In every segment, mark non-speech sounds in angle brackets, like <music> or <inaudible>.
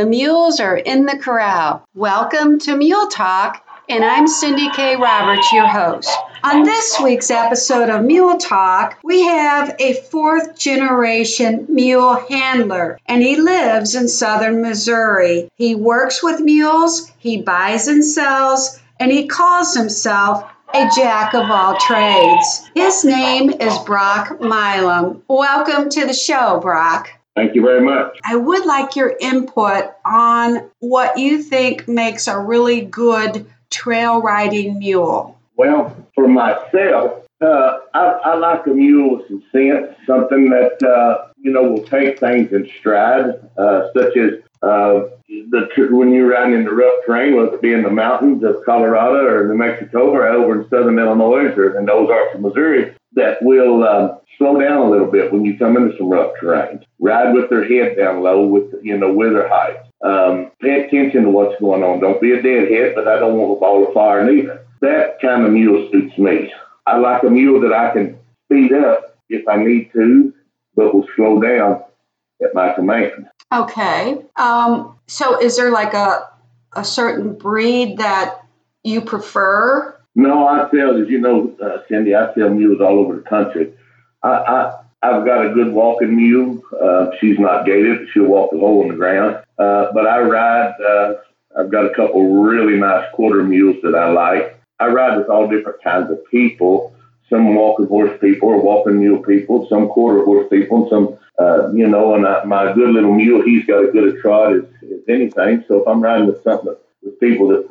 The mules are in the corral. Welcome to Mule Talk, and I'm Cindy K. Roberts, your host. On this week's episode of Mule Talk, we have a fourth generation mule handler, and he lives in southern Missouri. He works with mules, he buys and sells, and he calls himself a jack of all trades. His name is Brock Milam. Welcome to the show, Brock. Thank you very much. I would like your input on what you think makes a really good trail riding mule. Well, for myself, uh, I, I, like a mule with some sense, something that uh, you know will take things in stride, uh, such as uh, the when you're riding in the rough terrain, whether it be in the mountains of Colorado or New Mexico or over in southern Illinois or in those Ozarks of Missouri, that will um, slow down a little bit when you come into some rough terrain. Ride with their head down low, with you know, with their height. Um, pay attention to what's going on. Don't be a deadhead, but I don't want a ball of fire neither. That kind of mule suits me. I like a mule that I can speed up if I need to, but will slow down at my command. Okay. Um, so is there like a a certain breed that you prefer? No, I sell, as you know, uh, Cindy, I sell mules all over the country. I, I I've got a good walking mule. Uh, she's not gaited; she'll walk the hole in the ground. Uh, but I ride. Uh, I've got a couple really nice quarter mules that I like. I ride with all different kinds of people. Some walking horse people or walking mule people. Some quarter horse people. And some, uh, you know. And I, my good little mule, he's got as good a trot as, as anything. So if I'm riding with something with people that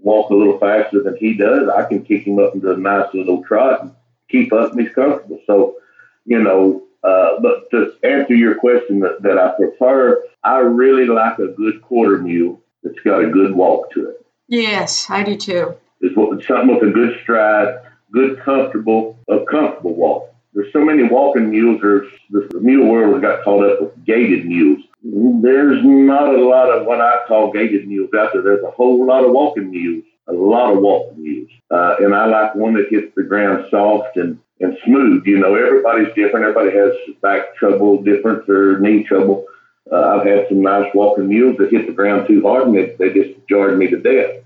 walk a little faster than he does, I can kick him up into a nice little trot and keep up and he's comfortable. So, you know, uh, but to answer your question that, that I prefer, I really like a good quarter mule that's got a good walk to it. Yes, I do too. It's something with a good stride, good comfortable, a comfortable walk. There's so many walking mules. There's the mule world got caught up with gaited mules there's not a lot of what I call gaited mules out there. There's a whole lot of walking mules, a lot of walking mules. Uh, and I like one that hits the ground soft and, and smooth. You know, everybody's different. Everybody has back trouble, different or knee trouble. Uh, I've had some nice walking mules that hit the ground too hard and they, they just jarred me to death.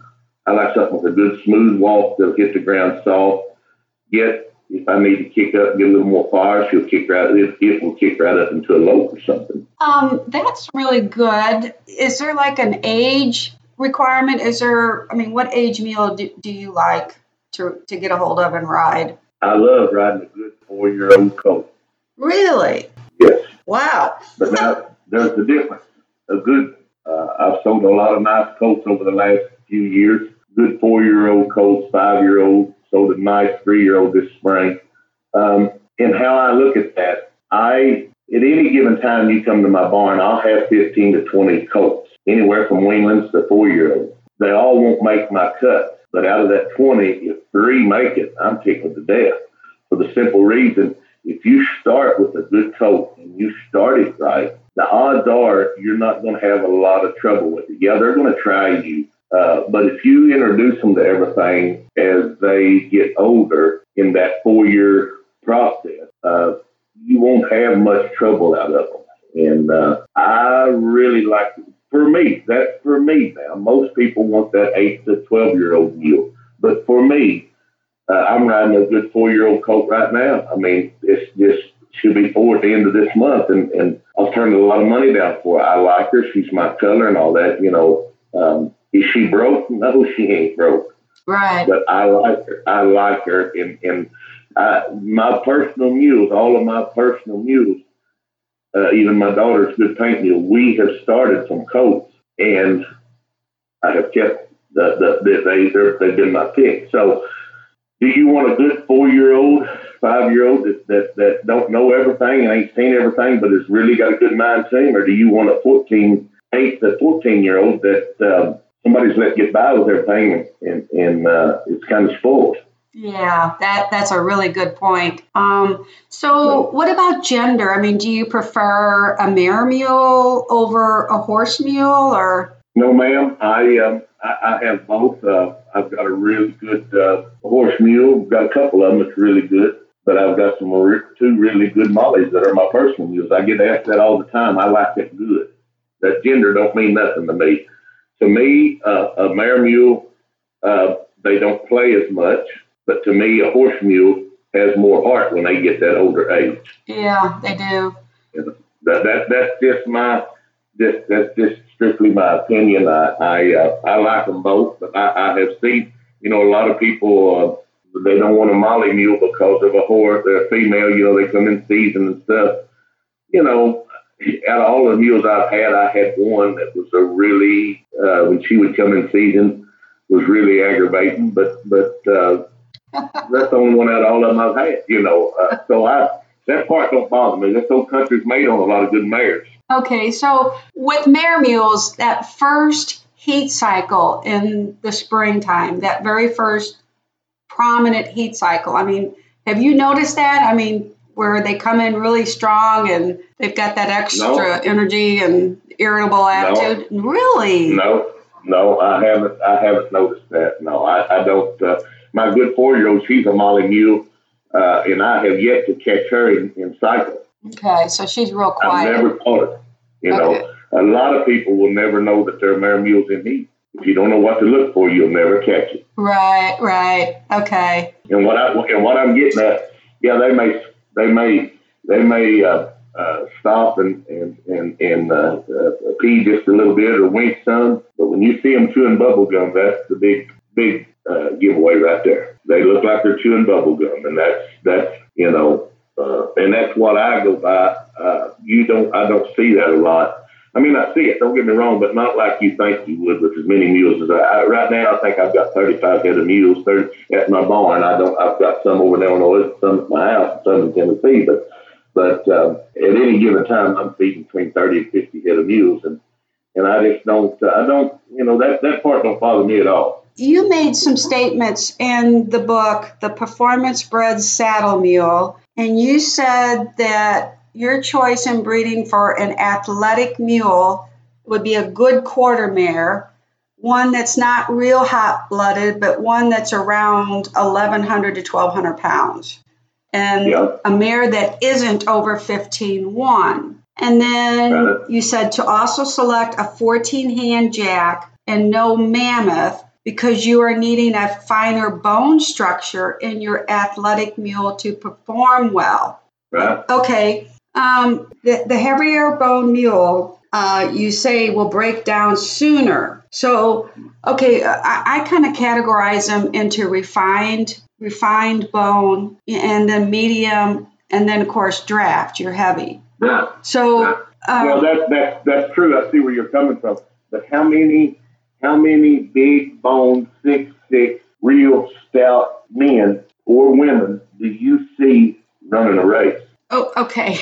I like something with a good smooth walk that'll hit the ground soft, yet if I need to kick up get a little more fire, she'll kick right. It, it will kick right up into a lope or something. Um, that's really good. Is there like an age requirement? Is there? I mean, what age mule do, do you like to to get a hold of and ride? I love riding a good four year old colt. Really? Yes. Wow. but now there's the difference. A good. Uh, I've sold a lot of nice colts over the last few years. Good four year old colts, five year old sold a nice three year old this spring. Um, and how I look at that, I at any given time you come to my barn, I'll have 15 to 20 colts, anywhere from weanlings to four year olds. They all won't make my cut, but out of that 20, if three make it, I'm tickled to death for the simple reason if you start with a good colt and you start it right, the odds are you're not going to have a lot of trouble with it. Yeah, they're going to try you uh, but if you introduce them to everything as they get older in that four year process, uh, you won't have much trouble out of them. And uh, I really like, for me, that's for me now. Most people want that eight to 12 year old mule. But for me, uh, I'm riding a good four year old colt right now. I mean, it's just should be four at the end of this month. And, and I've turned a lot of money down for her. I like her. She's my color and all that, you know. Um, is she broke? No, <laughs> she ain't broke. Right. But I like her. I like her. And, and I, my personal mules, all of my personal mules, uh, even my daughter's good paint mule, we have started from colts and I have kept the, the, the they, they've been my pick. So do you want a good four year old, five year old that, that, that don't know everything and ain't seen everything, but has really got a good mind him? Or do you want a 14, 8 to 14 year old that, um, somebody's let get by with their thing, and, and uh, it's kind of spoiled. Yeah, that that's a really good point. Um, so, what about gender? I mean, do you prefer a mare mule over a horse mule, or? No, ma'am. I um, I, I have both. Uh, I've got a really good uh, horse mule. Got a couple of them that's really good, but I've got some two really good mollies that are my personal mules. I get asked that all the time. I like it good. that gender don't mean nothing to me. To me, uh, a mare mule, uh, they don't play as much, but to me, a horse mule has more heart when they get that older age. Yeah, they do. that, that that's just my just that's just strictly my opinion. I I, uh, I like them both, but I, I have seen you know a lot of people uh, they don't want a molly mule because of a horse. They're a female, you know, they come in season and stuff. You know, out of all the mules I've had, I had one that was a really uh, when she would come in season was really aggravating. But but uh, that's the only one out of all of them I've had. You know, uh, so I that part don't bother me. This whole country's made on a lot of good mares. Okay, so with mare mules, that first heat cycle in the springtime, that very first prominent heat cycle. I mean, have you noticed that? I mean, where they come in really strong and they've got that extra no. energy and irritable attitude. No. Really? No, no, I haven't. I haven't noticed that. No, I, I don't. Uh, my good four-year-old, she's a Molly Mule, uh, and I have yet to catch her in, in cycle. Okay, so she's real quiet. I've never caught her. You okay. know, a lot of people will never know that there are mare mules in heat. If you don't know what to look for, you'll never catch it. Right, right, okay. And what I and what I'm getting at, yeah, they may they may they may uh, uh, stop and and and, and uh, uh pee just a little bit or wink some, but when you see them chewing bubble gum, that's the big big uh, giveaway right there. They look like they're chewing bubble gum, and that's that's you know, uh, and that's what I go by. Uh, you don't, I don't see that a lot. I mean, I see it. Don't get me wrong, but not like you think you would with as many mules as I. I right now, I think I've got 35 head of mules 30, at my barn. I don't. I've got some over there in Illinois, some at my house, some in Tennessee. But but um, at any given time, I'm feeding between 30 and 50 head of mules, and and I just don't. I don't. You know that that part don't bother me at all you made some statements in the book, The Performance Bred Saddle Mule, and you said that your choice in breeding for an athletic mule would be a good quarter mare, one that's not real hot blooded, but one that's around 1,100 to 1,200 pounds, and yep. a mare that isn't over 15.1. And then you said to also select a 14 hand jack and no mammoth because you are needing a finer bone structure in your athletic mule to perform well. Right. Okay. Um, the, the heavier bone mule, uh, you say, will break down sooner. So, okay, I, I kind of categorize them into refined, refined bone, and then medium, and then of course draft. You're heavy. Yeah. So. Yeah. Um, well, that's that's that's true. I see where you're coming from. But how many how many big boned, six six, real stout men or women do you see running a race? Oh, okay.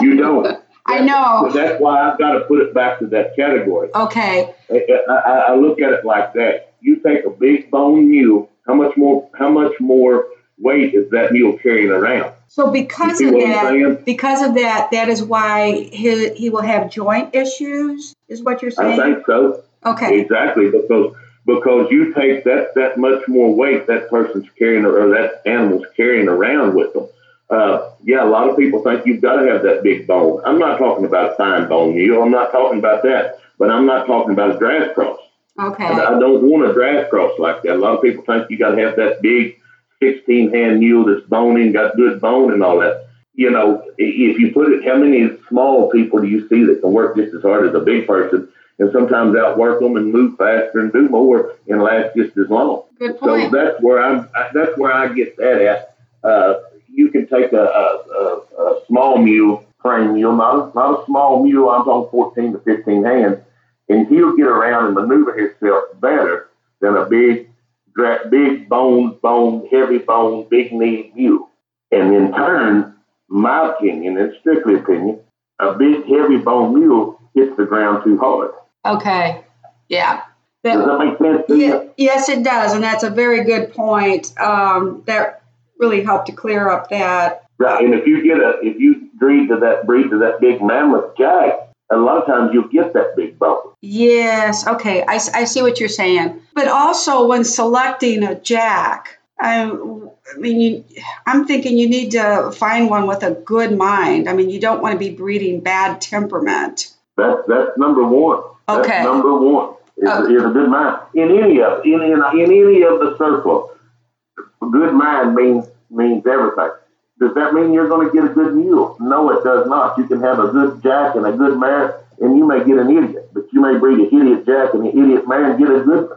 you don't. <laughs> I know. That's why I've got to put it back to that category. Okay. I, I, I look at it like that. You take a big bone mule. How much more? How much more weight is that mule carrying around? So because of that, because of that, that is why he he will have joint issues. Is what you're saying? I think so. Okay. Exactly, because because you take that that much more weight that person's carrying or that animal's carrying around with them. Uh, yeah, a lot of people think you've got to have that big bone. I'm not talking about a fine bone mule. I'm not talking about that. But I'm not talking about a draft cross. Okay. I don't want a draft cross like that. A lot of people think you got to have that big 16 hand mule that's boning, got good bone and all that. You know, if you put it, how many small people do you see that can work just as hard as a big person? and sometimes outwork them and move faster and do more and last just as long. Good point. So that's where I'm. That's where I get that at. Uh, you can take a, a, a, a small mule, frame mule, not a, not a small mule. I'm talking 14 to 15 hands, and he'll get around and maneuver himself better than a big, big bone, bone, heavy bone, big knee mule. And in turn, my opinion, and strictly opinion, a big heavy bone mule hits the ground too hard. Okay. Yeah. That, does that make sense? Yeah, yes, it does, and that's a very good point. Um, that really helped to clear up that. Right, and if you get a if you breed to that breed to that big mammoth jack, a lot of times you'll get that big bubble. Yes. Okay, I, I see what you're saying. But also when selecting a jack, I, I mean, you, I'm thinking you need to find one with a good mind. I mean, you don't want to be breeding bad temperament That's that's number one. Okay. That's number one. Is, Okay. is a good mind in any of in, in in any of the surplus. A good mind means means everything. Does that mean you're going to get a good mule? No, it does not. You can have a good jack and a good mare, and you may get an idiot, but you may breed an idiot jack and an idiot mare and get a good.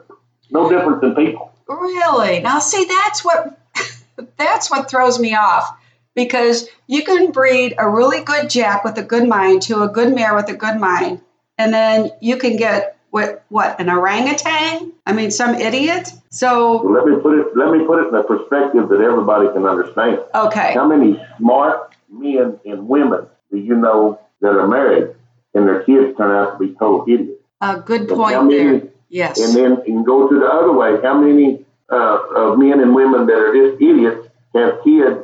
No difference in people. Really? Now, see, that's what <laughs> that's what throws me off because you can breed a really good jack with a good mind to a good mare with a good mind, and then you can get what what an orangutan? I mean, some idiot. So, Let me put it. Let me put it in a perspective that everybody can understand. okay, How many smart men and women do you know that are married and their kids turn out to be total idiots? a good point many- there. Yes. And then you can go to the other way. How many uh, of men and women that are just idiots have kids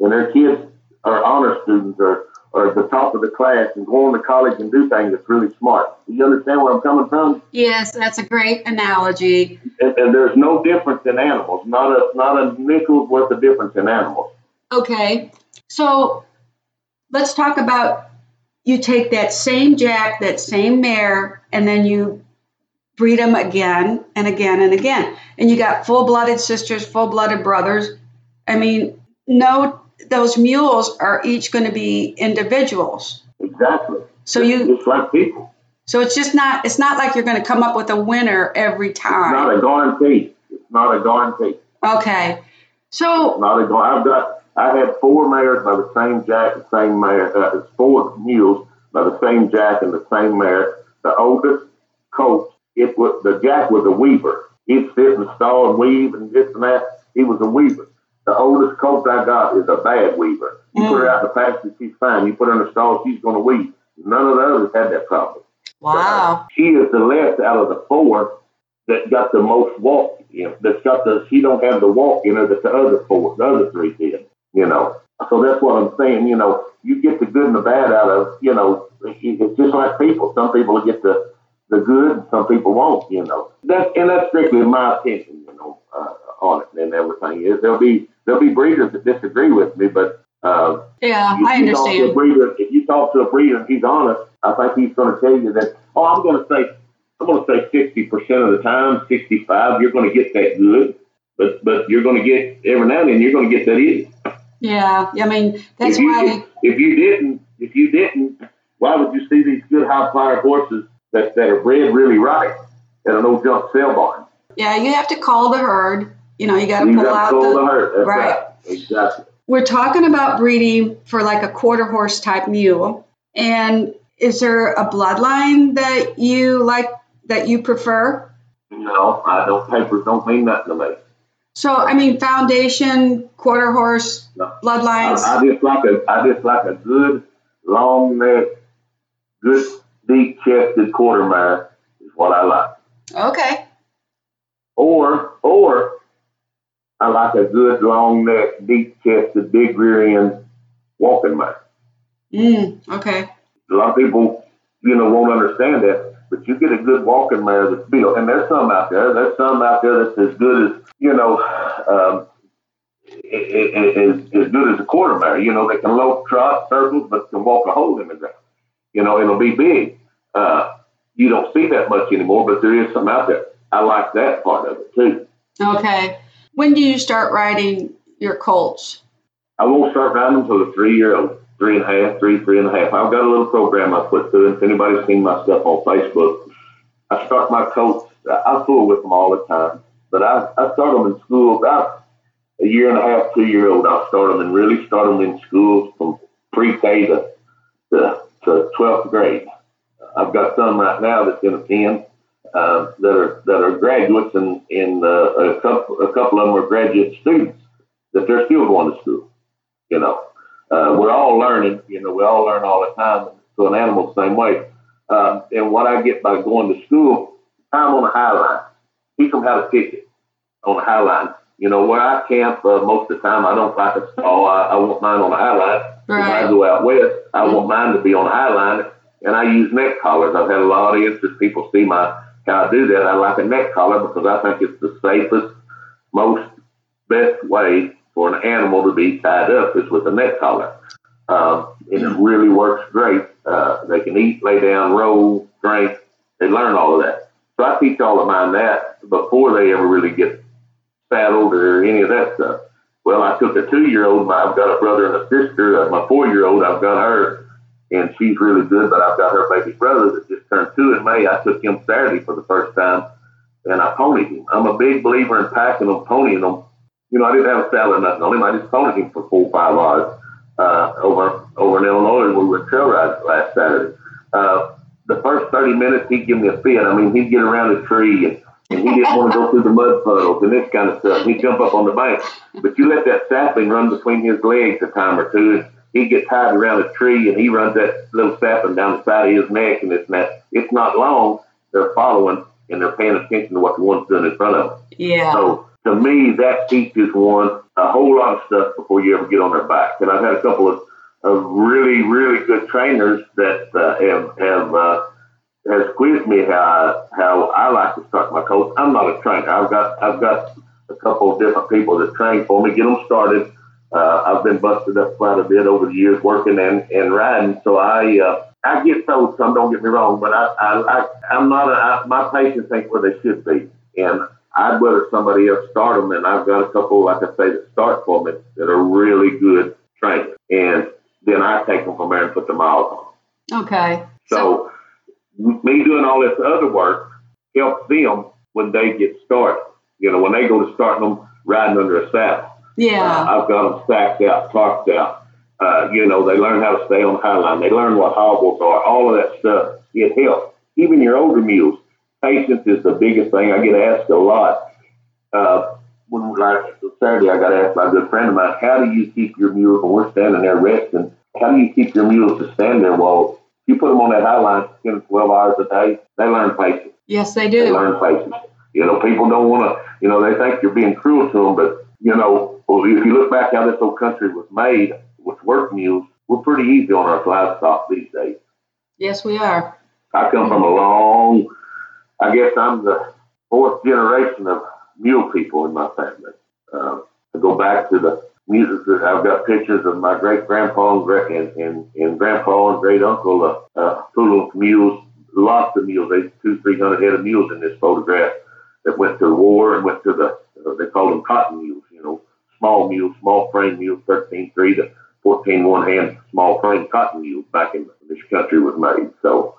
and their kids are honor students or, or at the top of the class and go on to college and do things that's really smart? Do you understand where I'm coming from? Yes, that's a great analogy. And, and there's no difference in animals. Not a not a nickel's worth of difference in animals. Okay, so let's talk about you take that same jack, that same mare, and then you breed them again and again and again. And you got full blooded sisters, full blooded brothers. I mean, no, those mules are each going to be individuals. Exactly. So you, It's like people. so it's just not, it's not like you're going to come up with a winner every time. It's not a guarantee. It's not a guarantee. Okay, so Not a guarantee. I've got. I had four mares by the same jack, the same mare. Uh, it's four mules by the same jack and the same mare. The oldest colt, it was the jack was a weaver. He'd sit in the stall and weave and this and that. He was a weaver. The oldest colt I got is a bad weaver. You put her out in the pasture, she's fine. You put her in the stall, she's going to weave. None of the others had that problem. wow, She is the last out of the four that got the most walk in. That's got the she don't have the walk in her that the other four, the other three did. You know, so that's what I'm saying. You know, you get the good and the bad out of. You know, it's just like people. Some people get the the good, and some people won't. You know, that and that's strictly my opinion. You know, uh, on it and everything is there'll be there'll be breeders that disagree with me, but. Uh, yeah, I you talk to a understand. breeder, if you talk to a breeder and he's honest, I think he's going to tell you that. Oh, I'm going to say, I'm going to say 60 percent of the time, 65, you're going to get that good, but but you're going to get every now and then you're going to get that idiot. Yeah, I mean, that's if you, why. If you didn't, if you didn't, why would you see these good high flyer horses that, that are bred really right at an old junk sale barn? Yeah, you have to call the herd. You know, you got to pull out the. the herd. That's right. right. Exactly. We're talking about breeding for like a quarter horse type mule. And is there a bloodline that you like that you prefer? No, I don't. Papers don't mean nothing to me. So, I mean, foundation, quarter horse, No. bloodlines. I, I just like a I just like a good long neck, good deep chested quarter mare is what I like. okay. Or or I like a good long neck, deep chested, big rear end walking mare. Mm, okay. A lot of people, you know, won't understand that, but you get a good walking mare that's built, and there's some out there. There's some out there that's as good as you know, um, as, as good as a quarter mare. You know, they can lope, trot, circles, but can walk a hole in the ground. You know, it'll be big. Uh, you don't see that much anymore, but there is some out there. I like that part of it too. Okay. When do you start riding your colts? I won't start riding until the three year old, three and a half, three, three and a half. I've got a little program I put through. If anybody's seen my stuff on Facebook, I start my colts. I I fool with them all the time, but I, I start them in school about a year and a half, two year old. I'll start them and really start them in schools from pre K to, to, to 12th grade. I've got some right now that's in a 10 uh, that are that are graduates, and, and uh, a couple a couple of them are graduate students that they're still going to school. You know, uh, we're all learning. You know, we all learn all the time. So an animal the same way. Um, and what I get by going to school, time on the high line. Teach them how to kick it on the high line. You know, where I camp uh, most of the time, I don't like a stall. I, I want mine on the high line. When I go out west, I want mine to be on the high line, and I use neck collars. I've had a lot of interest. People see my I do that. I like a neck collar because I think it's the safest, most best way for an animal to be tied up is with a neck collar. Um, and it really works great. Uh, they can eat, lay down, roll, drink. They learn all of that. So I teach all of mine that before they ever really get saddled or any of that stuff. Well, I took a two-year-old. I've got a brother and a sister. Uh, my four-year-old, I've got her, and she's really good. But I've got her baby brother that just turned two in May. I took him Saturday for the first time, and I ponied him. I'm a big believer in packing them, ponying them. You know, I didn't have a saddle or nothing on him. I just ponied him for four, five hours uh, over over in Illinois. We were trail riding last Saturday. Uh, the first 30 minutes, he'd give me a fit. I mean, he'd get around a tree and and he didn't want to go through the mud puddles and this kind of stuff. He'd jump up on the bank. But you let that sapling run between his legs a time or two, he'd get tied around a tree, and he runs that little sapling down the side of his neck, and it's not, it's not long. They're following, and they're paying attention to what the one's doing in front of them. Yeah. So to me, that teaches one a whole lot of stuff before you ever get on their back. And I've had a couple of, of really, really good trainers that uh, have, have uh, has quizzed me how I, how I like to start my coach. I'm not a trainer. I've got I've got a couple of different people that train for me, get them started. Uh, I've been busted up quite a bit over the years working and, and riding, so I uh, I get told some. Don't get me wrong, but I I, I am not a, I, my patience ain't where they should be, and I'd rather somebody else start them. And I've got a couple, like I say, that start for me that are really good trainers, and then I take them from there and put the miles on. Okay. so, so me doing all this other work helps them when they get started. You know, when they go to starting them riding under a saddle. Yeah. Uh, I've got them stacked out, parked out. Uh, you know, they learn how to stay on the high line. They learn what hobbles are. All of that stuff. It helps. Even your older mules. Patience is the biggest thing. I get asked a lot. Uh, when like Saturday, I got asked by a good friend of mine, how do you keep your mules when we're standing there resting? How do you keep your mules to stand there while you put them on that high line 10 12 hours a day, they learn patience. Yes, they do. They learn patience. You know, people don't want to, you know, they think you're being cruel to them, but, you know, if you look back how this whole country was made with work mules, we're pretty easy on our livestock these days. Yes, we are. I come from a long, I guess I'm the fourth generation of mule people in my family. Uh, I go back to the music. That I've got pictures of my great grandpa and, and, and, grandpa and great uncle, uh, uh, full of mules, lots of mules. They two, three hundred head of mules in this photograph that went to the war and went to the, uh, they called them cotton mules, small mules, small frame mules, 13 three to 14 one hand, small frame cotton mules back in this country was made. So,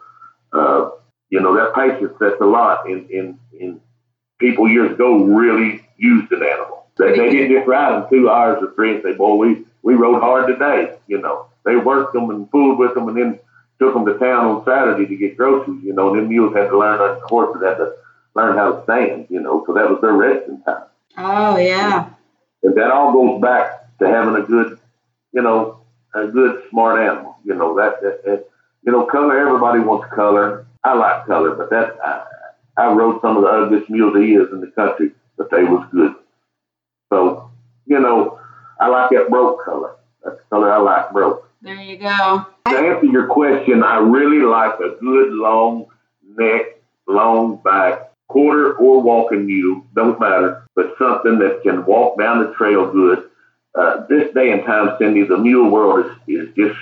uh, you know, that patience, that's a lot. In, in, in people years ago really used an animal. They, they didn't just ride them two hours or three and say, boy, we, we rode hard today. You know, they worked them and fooled with them and then took them to town on Saturday to get groceries. You know, and then mules had to learn, horses had to learn how to stand, you know, so that was their resting time. Oh, yeah. And that all goes back to having a good, you know, a good, smart animal. You know, that, that, that you know, color, everybody wants color. I like color, but that, I, I rode some of the ugliest mules there is in the country, but they was good. So, you know, I like that broke color. That's the color I like, broke. There you go. To answer your question, I really like a good long neck, long back, quarter or walking mule, don't matter, but something that can walk down the trail good. Uh, this day and time, Cindy, the mule world is, is just,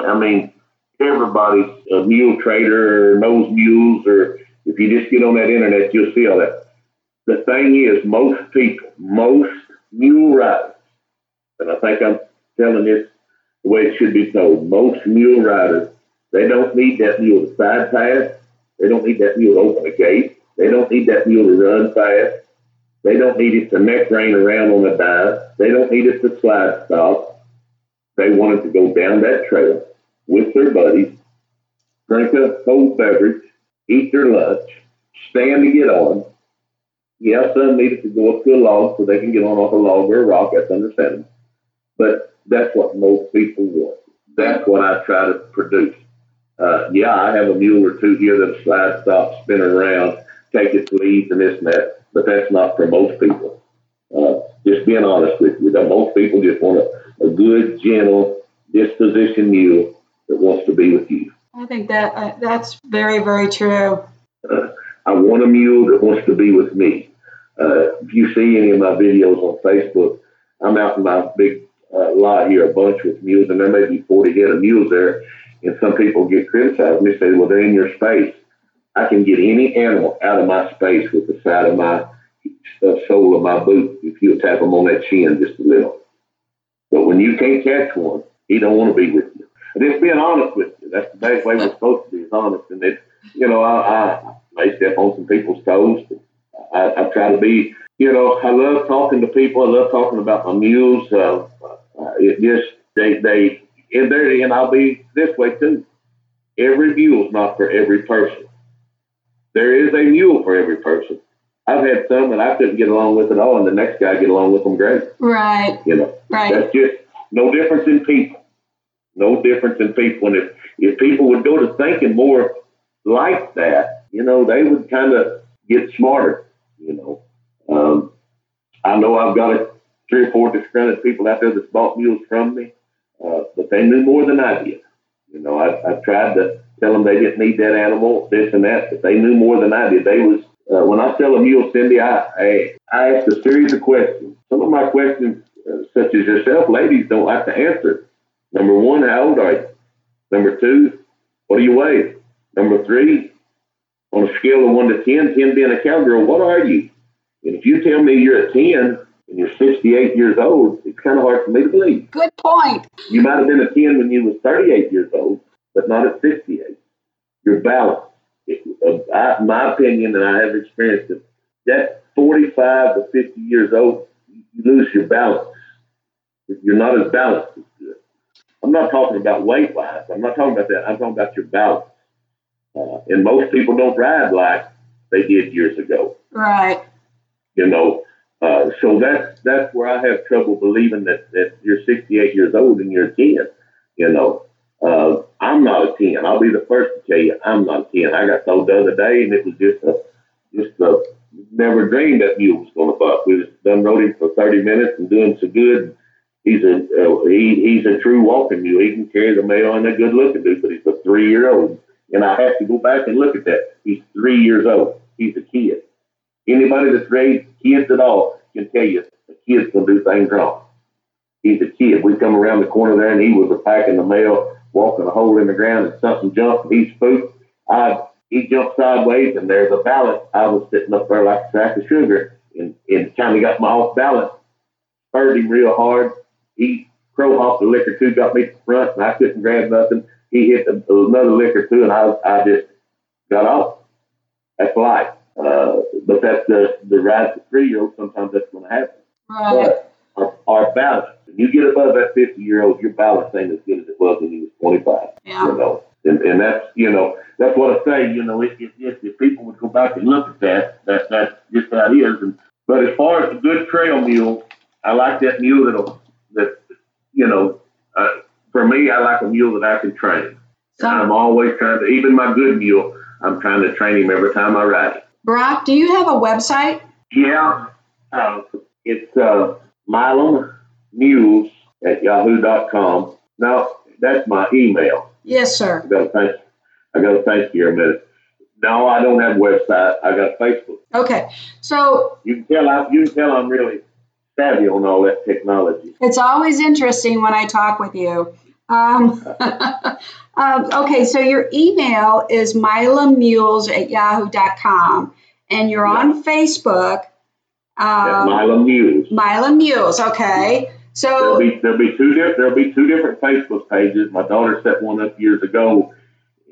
I mean, everybody's a mule trader or knows mules, or if you just get on that internet, you'll see all that the thing is, most people, most mule riders, and I think I'm telling this the way it should be told, most mule riders, they don't need that mule to side pass. They don't need that mule to open a gate. They don't need that mule to run fast. They don't need it to neck rein around on a dive. They don't need it to slide stop. They want it to go down that trail with their buddies, drink a cold beverage, eat their lunch, stand to get on, yeah, some needed to go up to a log so they can get on off a log or a rock. That's understandable. But that's what most people want. That's what I try to produce. Uh, yeah, I have a mule or two here that slide, stop, spin around, take its leads and this and that, but that's not for most people. Uh, just being honest with you, that most people just want a, a good, gentle disposition mule that wants to be with you. I think that uh, that's very, very true. Uh, I want a mule that wants to be with me. Uh, if you see any of my videos on Facebook, I'm out in my big uh, lot here, a bunch with mules, and there may be 40 head of mules there. and some people get criticized. And they say, well, they're in your space. I can get any animal out of my space with the side of my uh, sole of my boot if you tap him on that chin just a little. But when you can't catch one, he don't want to be with you. And just being honest with you. That's the best way we're supposed to be, is honest. And it, you know, I, I may step on some people's toes. I, I try to be, you know, I love talking to people. I love talking about my mules. Uh, uh, it just, they, they, in there, and I'll be this way too. Every mule's not for every person. There is a mule for every person. I've had some that I couldn't get along with at all, and the next guy get along with them great. Right. You know, right. That's just no difference in people. No difference in people. And if if people would go to thinking more like that, you know, they would kind of get smarter. You know, um, I know I've got a, three or four disgruntled people out there that bought mules from me, uh, but they knew more than I did. You know, I, I tried to tell them they didn't need that animal, this and that, but they knew more than I did. They was uh, when I sell a mule, Cindy, I, I I ask a series of questions. Some of my questions, uh, such as yourself, ladies, don't like to answer. Number one, how old are you? Number two, what do you weigh? Number three, on a scale of one to 10, 10 being a cowgirl, what are you? And if you tell me you're a 10 and you're 68 years old, it's kind of hard for me to believe. Good point. You might have been a 10 when you was 38 years old, but not at 68. You're balanced. It, uh, I, my opinion, and I have experienced it, that 45 to 50 years old, you lose your balance. You're not as balanced as good. I'm not talking about weight wise. I'm not talking about that. I'm talking about your balance. Uh, and most people don't ride like they did years ago. Right. You know, uh, so that's that's where I have trouble believing that, that you're 68 years old and you're 10. You know, uh, I'm not a 10. I'll be the first to tell you I'm not a 10. I got told the other day, and it was just a just a never dreamed that mule was going to buck. We just done rode him for 30 minutes and doing so good. He's a uh, he, he's a true walking mule. He can carry the mail and a good looking dude, but he's a three year old. And I have to go back and look at that. He's three years old. He's a kid. Anybody that's raised kids at all can tell you a kid's gonna do things wrong. He's a kid. We come around the corner there and he was a packing the mail, walking a hole in the ground and something jumped he spooked. I he jumped sideways and there's a balance. I was sitting up there like a sack of sugar and, and kind of got my off balance, spurred him real hard. He crow hopped the liquor too, got me to the front and I couldn't grab nothing. He hit the, another liquor too and I, I just got off. That's life. Uh, but that's the, the rise to three year old. Sometimes that's going to happen. Right. But our, our balance, when you get above that 50 year old, your balance ain't as good as it was when you was 25. Yeah. You know, and, and that's, you know, that's what I say, you know, if, if, if, people would go back and look at that, that, that's just how it is. And, but as far as a good trail mule, I like that mule that'll, that, you know, uh, for me, I like a mule that I can train. So, I'm always trying to, even my good mule, I'm trying to train him every time I ride him. Brock, do you have a website? Yeah, uh, it's uh, Milam Mules at yahoo.com. Now, that's my email. Yes, sir. I got to thank, I got to thank you a minute. No, I don't have a website. I got Facebook. Okay. So You can tell I, you can tell I'm really savvy on all that technology. it's always interesting when I talk with you. Um, <laughs> um, okay, so your email is milamules at yahoo.com and you're on Facebook. Um, Milam Mules. Mila Mules, okay. So There'll be there'll be two different there'll be two different Facebook pages. My daughter set one up years ago,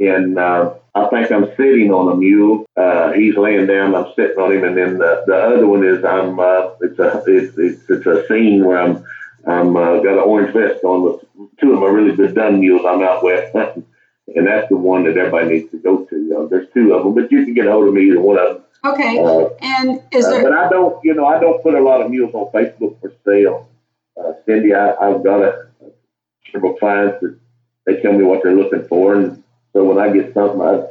and uh, I think I'm sitting on a mule. Uh, he's laying down. I'm sitting on him, and then the, the other one is I'm. Uh, it's a it's, it's it's a scene where I'm I'm uh, got an orange vest on with two of my really good dun mules. I'm out west <laughs> hunting, and that's the one that everybody needs to go to. Uh, there's two of them, but you can get a hold of me either one of them. Okay. Uh, And is uh, there, but I don't, you know, I don't put a lot of mules on Facebook for sale. Uh, Cindy, I, I've got a, several clients that they tell me what they're looking for, and so when I get something, I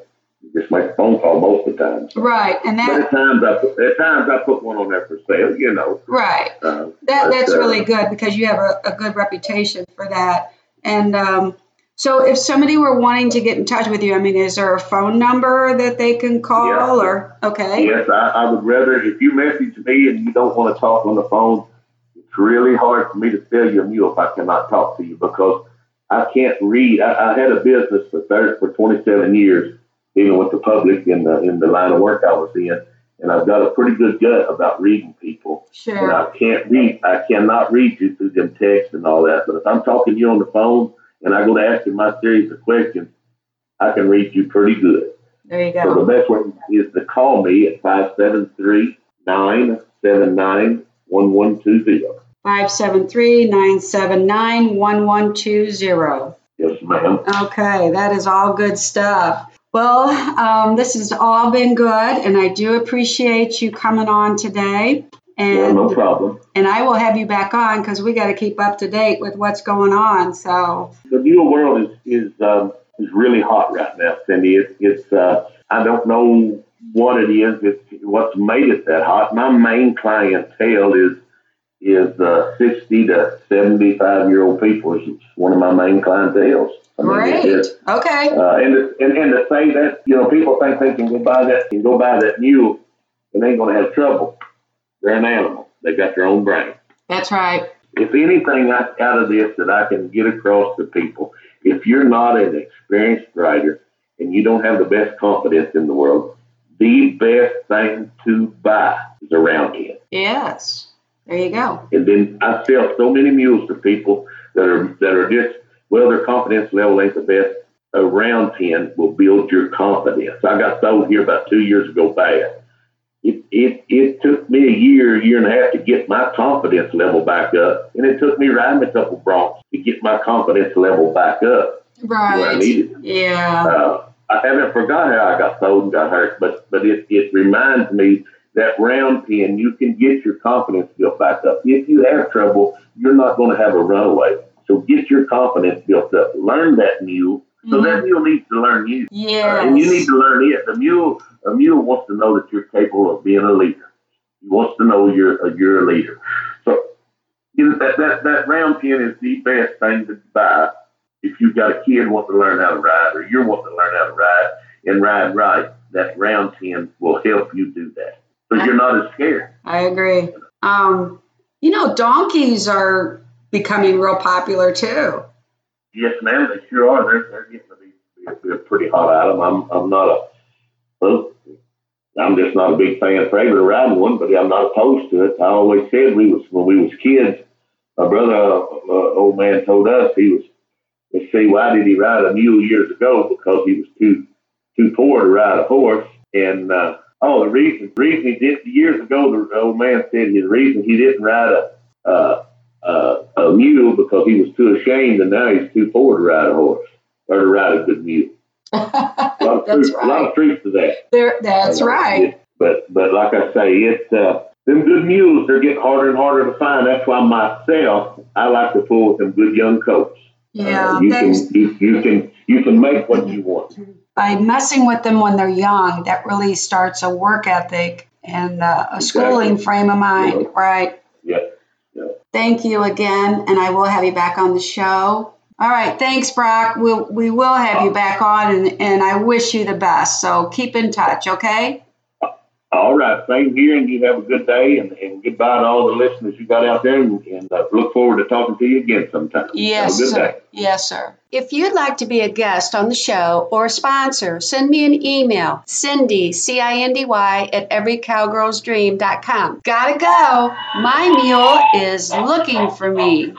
just make a phone call most of the time. right, and But that, at times, I put, at times I put one on there for sale. You know, right. uh, That, that's uh, really good because you have a, a good reputation for that. And um, so, if somebody were wanting to get in touch with you, I mean, is there a phone number that they can call Yeah. or okay? yes, I, I would rather if you message me and you don't want to talk on the phone. It's really hard for me to sell you a mule if I cannot talk to you because I can't read. I, I had a business for 30, for 27 years dealing with the public in the in the line of work I was in, and I've got a pretty good gut about reading people. Sure. And I can't read. I cannot read you through them texts and all that. But if I'm talking to you on the phone and I go to ask you my series of questions, I can read you pretty good. There you go. So the best way is to call me at 573 979 1120. 573 979 1120. Yes, ma'am. Okay, that is all good stuff. Well, um, this has all been good, and I do appreciate you coming on today. Yeah, And no problem. and I will have you back on because we got to keep up to date with what's going on. So The mule world is is um, is really hot right now, Cindy. It's, it's uh, I don't know what it is. It's what's made it that hot. My main clientele is is uh, 60 to 75 year old people. It's one of my main clientels. I mean, great. Okay. Uh, and, to, and and to say that, you know, people think they can go buy that can go buy that mule and they ain't gonna have trouble. They're an animal. They've got their own brain. That's right. If anything out of this that I can get across to people, if you're not an experienced rider and you don't have the best confidence in the world, the best thing to buy is a round pen. Yes. There you go. And then I sell so many mules to people that are that are just well, their confidence level ain't the best. A round pen will build your confidence. I got sold here about two years ago bad. It, it it took me a year, year and a half to get my confidence level back up, and it took me riding a couple broncs to get my confidence level back up where I Right. needed. Yeah. Uh, I haven't forgot how I got sold and got hurt, but but it, it reminds me that round pen, you can get your confidence built back up. If you have trouble, you're not going to have a runaway. So get your confidence built up. Learn that mule. So that mule needs to learn you. Uh, and you need to learn it. The mule, a mule wants to know that you're capable of being a leader. He wants to know you're uh, you're a leader. So you know, that, that that round pen is the best thing to buy if you've got a kid wanting to learn how to ride, or you're wanting to learn how to ride and ride right. That round pen will help you do that because you're not as scared. I agree. Um, you know, donkeys are becoming real popular too. Yes, ma'am, they sure are. They're, they're getting to be, be a pretty hot item. I'm, I'm not a, well, I'm just not a big fan of favorite of riding one, but I'm not opposed to it. I always said we was when we was kids. My brother, uh, uh, old man, told us he was. Let's see, why did he ride a mule years ago? Because he was too too poor to ride a horse. And uh, oh, the reason reason he did years ago, the old man said his reason he didn't ride a uh, uh, a mule because he was too ashamed, and now he's too poor to ride a horse or to ride a good mule. <laughs> A lot truth, a lot of truth to that. There, that's Uh, right. it- but but like I say, it's uh, them good mules. They're getting harder and harder to find. That's why myself, I like to pull with them good young coats. Yeah, Uh, you can you, you can you can make what you want. by messing with them when they're young, that really starts a work ethic and uh, a schooling frame of mind, right? Yeah. Thank you again, and I will have you back on the show. All right, thanks, Brock. We'll, we will have you back on, and, and I wish you the best. So keep in touch, okay? All right, same here, and you have a good day, and, and goodbye to all the listeners you got out there, and, and uh, look forward to talking to you again sometime. Yes, have a good sir. day. Yes, sir. If you'd like to be a guest on the show or a sponsor, send me an email, Cindy, C I N D Y, at everycowgirlsdream.com. Gotta go. My mule is looking for me.